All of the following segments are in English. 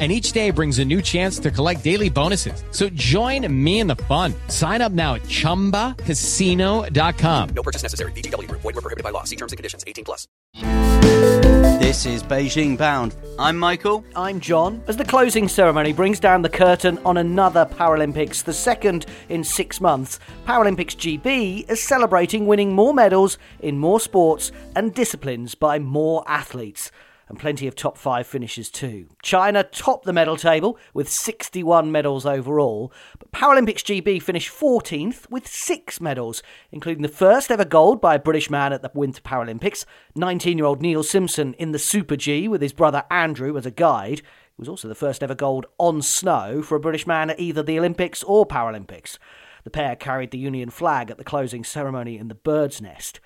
and each day brings a new chance to collect daily bonuses. So join me in the fun. Sign up now at ChumbaCasino.com. No purchase necessary. VGW. Void were prohibited by law. See terms and conditions. 18 plus. This is Beijing Bound. I'm Michael. I'm John. As the closing ceremony brings down the curtain on another Paralympics, the second in six months, Paralympics GB is celebrating winning more medals in more sports and disciplines by more athletes and plenty of top five finishes too. China topped the medal table with 61 medals overall, but Paralympics GB finished 14th with six medals, including the first ever gold by a British man at the Winter Paralympics, 19 year old Neil Simpson in the Super G with his brother Andrew as a guide. It was also the first ever gold on snow for a British man at either the Olympics or Paralympics. The pair carried the Union flag at the closing ceremony in the Bird's Nest.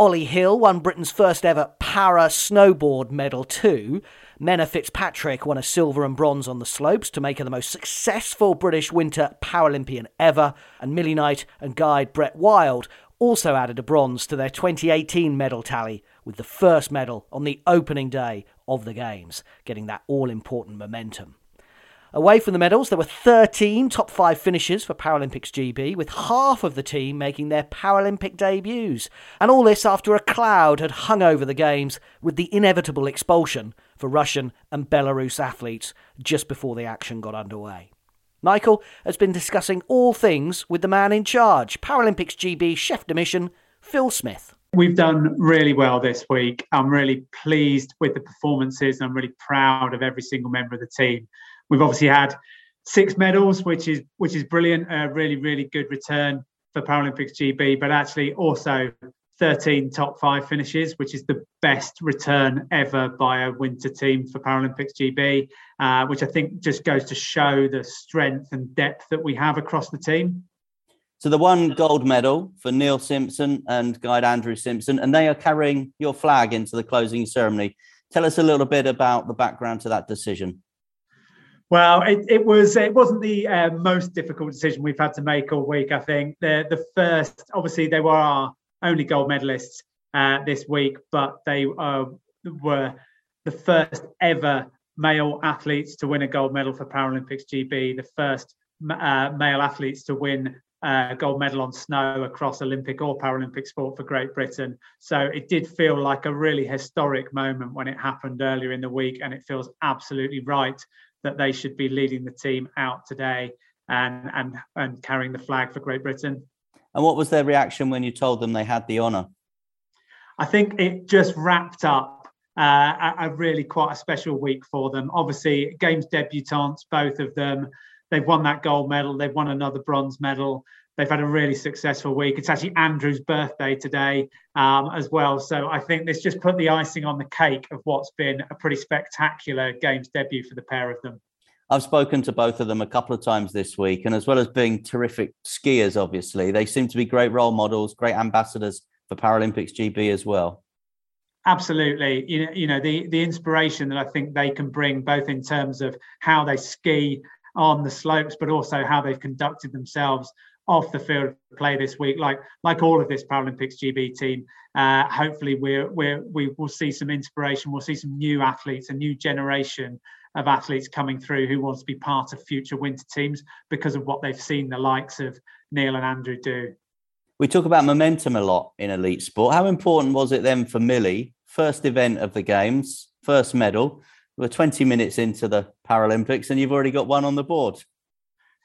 Ollie Hill won Britain's first ever para snowboard medal too. Menna Fitzpatrick won a silver and bronze on the slopes to make her the most successful British winter Paralympian ever, and Millie Knight and guide Brett Wild also added a bronze to their 2018 medal tally with the first medal on the opening day of the Games, getting that all important momentum. Away from the medals, there were 13 top five finishes for Paralympics GB, with half of the team making their Paralympic debuts. And all this after a cloud had hung over the Games with the inevitable expulsion for Russian and Belarus athletes just before the action got underway. Michael has been discussing all things with the man in charge, Paralympics GB chef de mission, Phil Smith. We've done really well this week. I'm really pleased with the performances. I'm really proud of every single member of the team. We've obviously had six medals, which is which is brilliant. A really really good return for Paralympics GB, but actually also 13 top five finishes, which is the best return ever by a winter team for Paralympics GB, uh, which I think just goes to show the strength and depth that we have across the team. So the one gold medal for Neil Simpson and guide Andrew Simpson, and they are carrying your flag into the closing ceremony. Tell us a little bit about the background to that decision. Well, it, it was it wasn't the uh, most difficult decision we've had to make all week. I think the the first, obviously, they were our only gold medalists uh, this week, but they uh, were the first ever male athletes to win a gold medal for Paralympics GB, the first uh, male athletes to win a gold medal on snow across Olympic or Paralympic sport for Great Britain. So it did feel like a really historic moment when it happened earlier in the week, and it feels absolutely right that they should be leading the team out today and and and carrying the flag for Great Britain. And what was their reaction when you told them they had the honour? I think it just wrapped up uh, a, really quite a special week for them. Obviously, games debutantes, both of them. They've won that gold medal. They've won another bronze medal. They've had a really successful week. It's actually Andrew's birthday today um, as well. So I think this just put the icing on the cake of what's been a pretty spectacular games debut for the pair of them. I've spoken to both of them a couple of times this week, and as well as being terrific skiers, obviously, they seem to be great role models, great ambassadors for Paralympics GB as well. Absolutely, you know, you know the the inspiration that I think they can bring, both in terms of how they ski on the slopes, but also how they've conducted themselves off the field of play this week, like like all of this Paralympics GB team. Uh, hopefully, we're, we're, we will see some inspiration. We'll see some new athletes, a new generation of athletes coming through who wants to be part of future winter teams because of what they've seen the likes of Neil and Andrew do. We talk about momentum a lot in elite sport. How important was it then for Millie? First event of the games, first medal. We're 20 minutes into the Paralympics and you've already got one on the board.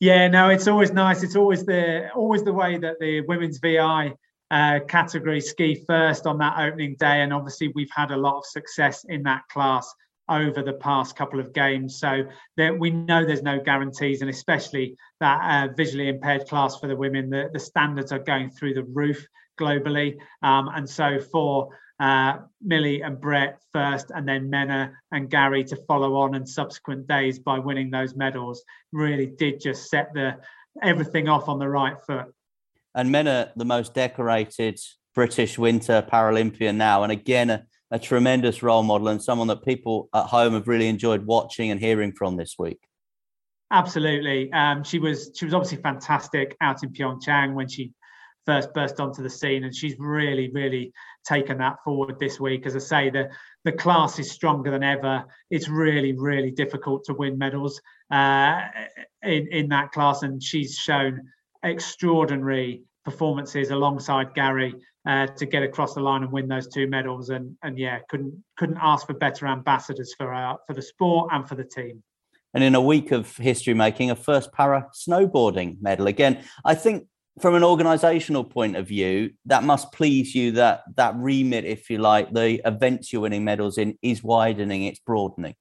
Yeah, no, it's always nice. It's always the always the way that the women's VI uh, category ski first on that opening day, and obviously we've had a lot of success in that class over the past couple of games. So there, we know there's no guarantees, and especially that uh, visually impaired class for the women, the, the standards are going through the roof globally. Um, and so for uh, Millie and Brett first, and then Menna and Gary to follow on in subsequent days by winning those medals, really did just set the everything off on the right foot. And Menna, the most decorated British Winter Paralympian now, and again a, a tremendous role model and someone that people at home have really enjoyed watching and hearing from this week. Absolutely, um, she was she was obviously fantastic out in Pyeongchang when she first burst onto the scene, and she's really, really taken that forward this week. As I say, the the class is stronger than ever. It's really, really difficult to win medals uh, in in that class, and she's shown extraordinary performances alongside Gary uh, to get across the line and win those two medals. And and yeah, couldn't couldn't ask for better ambassadors for uh, for the sport and for the team. And in a week of history making, a first para snowboarding medal again. I think from an organizational point of view, that must please you that that remit, if you like, the events you're winning medals in is widening, it's broadening.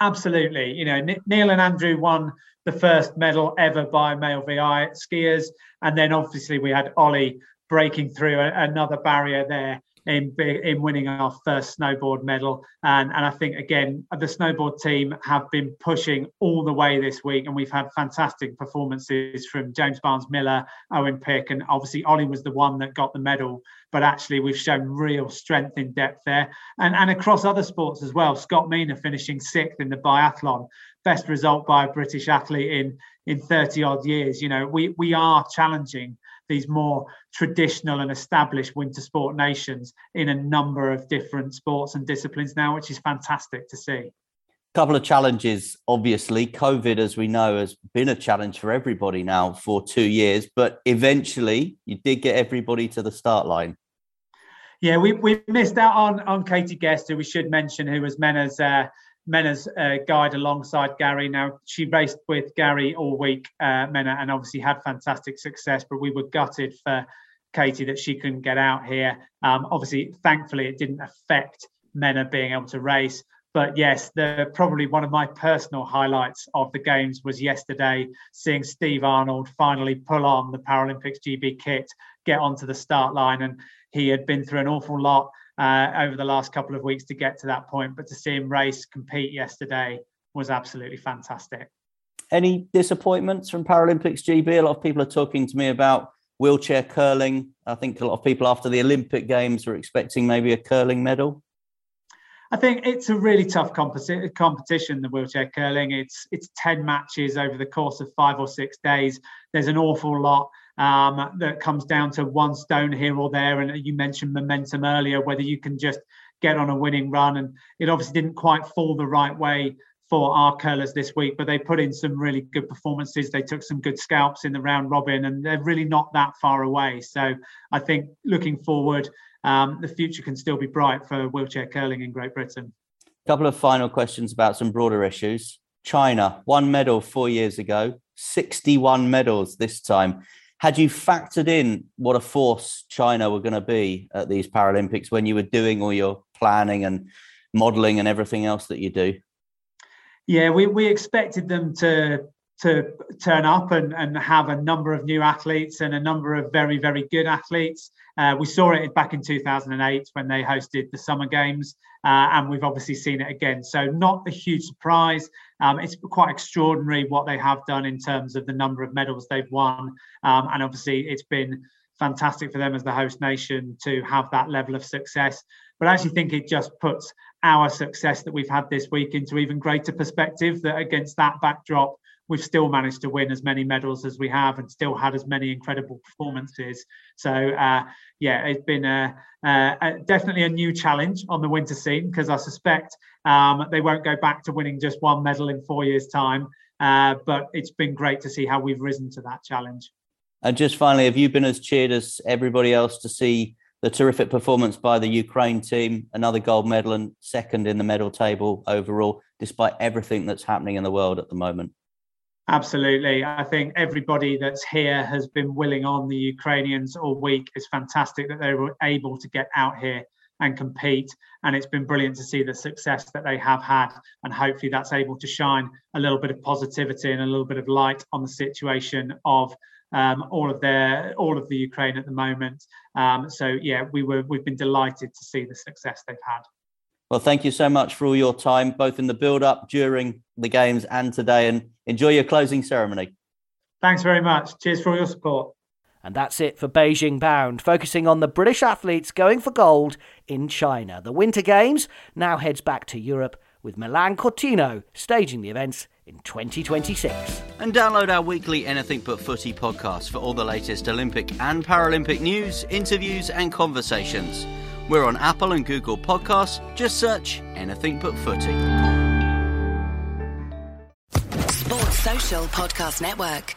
Absolutely. You know, Neil and Andrew won the first medal ever by male VI skiers. And then obviously we had Ollie breaking through another barrier there in in winning our first snowboard medal. And and I think again the snowboard team have been pushing all the way this week, and we've had fantastic performances from James Barnes Miller, Owen Pick, and obviously Ollie was the one that got the medal. But actually, we've shown real strength in depth there, and and across other sports as well. Scott Meenagh finishing sixth in the biathlon, best result by a British athlete in in 30 odd years. You know, we we are challenging these more traditional and established winter sport nations in a number of different sports and disciplines now, which is fantastic to see. A couple of challenges, obviously. COVID, as we know, has been a challenge for everybody now for two years, but eventually you did get everybody to the start line. Yeah, we, we missed out on on Katie Guest, who we should mention, who was Menna's uh, Menna's uh, guide alongside Gary. Now, she raced with Gary all week, uh, Menna, and obviously had fantastic success, but we were gutted for Katie that she couldn't get out here. Um, obviously, thankfully, it didn't affect Menna being able to race. But yes, the probably one of my personal highlights of the games was yesterday seeing Steve Arnold finally pull on the Paralympics GB kit, get onto the start line, and he had been through an awful lot uh, over the last couple of weeks to get to that point. But to see him race, compete yesterday was absolutely fantastic. Any disappointments from Paralympics GB? A lot of people are talking to me about wheelchair curling. I think a lot of people after the Olympic Games were expecting maybe a curling medal. I think it's a really tough competition. The wheelchair curling. It's it's ten matches over the course of five or six days. There's an awful lot um, that comes down to one stone here or there. And you mentioned momentum earlier, whether you can just get on a winning run. And it obviously didn't quite fall the right way for our curlers this week, but they put in some really good performances. They took some good scalps in the round robin, and they're really not that far away. So I think looking forward, um, the future can still be bright for wheelchair curling in Great Britain. A couple of final questions about some broader issues. China, one medal four years ago, 61 medals this time. Had you factored in what a force China were going to be at these Paralympics when you were doing all your planning and modeling and everything else that you do? Yeah, we, we expected them to to turn up and, and have a number of new athletes and a number of very, very good athletes. Uh, we saw it back in 2008 when they hosted the Summer Games, uh, and we've obviously seen it again. So, not a huge surprise. Um, it's quite extraordinary what they have done in terms of the number of medals they've won. Um, and obviously, it's been fantastic for them as the host nation to have that level of success. But I actually think it just puts our success that we've had this week into even greater perspective that against that backdrop, we've still managed to win as many medals as we have and still had as many incredible performances. So, uh, yeah, it's been a, a, definitely a new challenge on the winter scene because I suspect um, they won't go back to winning just one medal in four years' time. Uh, but it's been great to see how we've risen to that challenge. And just finally, have you been as cheered as everybody else to see the terrific performance by the Ukraine team, another gold medal and second in the medal table overall, despite everything that's happening in the world at the moment? Absolutely. I think everybody that's here has been willing on the Ukrainians all week. It's fantastic that they were able to get out here and compete. And it's been brilliant to see the success that they have had. And hopefully that's able to shine a little bit of positivity and a little bit of light on the situation of um, all of their all of the Ukraine at the moment. Um, so yeah, we were we've been delighted to see the success they've had. Well, thank you so much for all your time, both in the build up, during the games, and today. And enjoy your closing ceremony. Thanks very much. Cheers for all your support. And that's it for Beijing Bound, focusing on the British athletes going for gold in China. The Winter Games now heads back to Europe with Milan Cortina staging the events in 2026. And download our weekly Anything But Footy podcast for all the latest Olympic and Paralympic news, interviews, and conversations. We're on Apple and Google Podcasts. Just search Anything But Footy. Sports Social Podcast Network.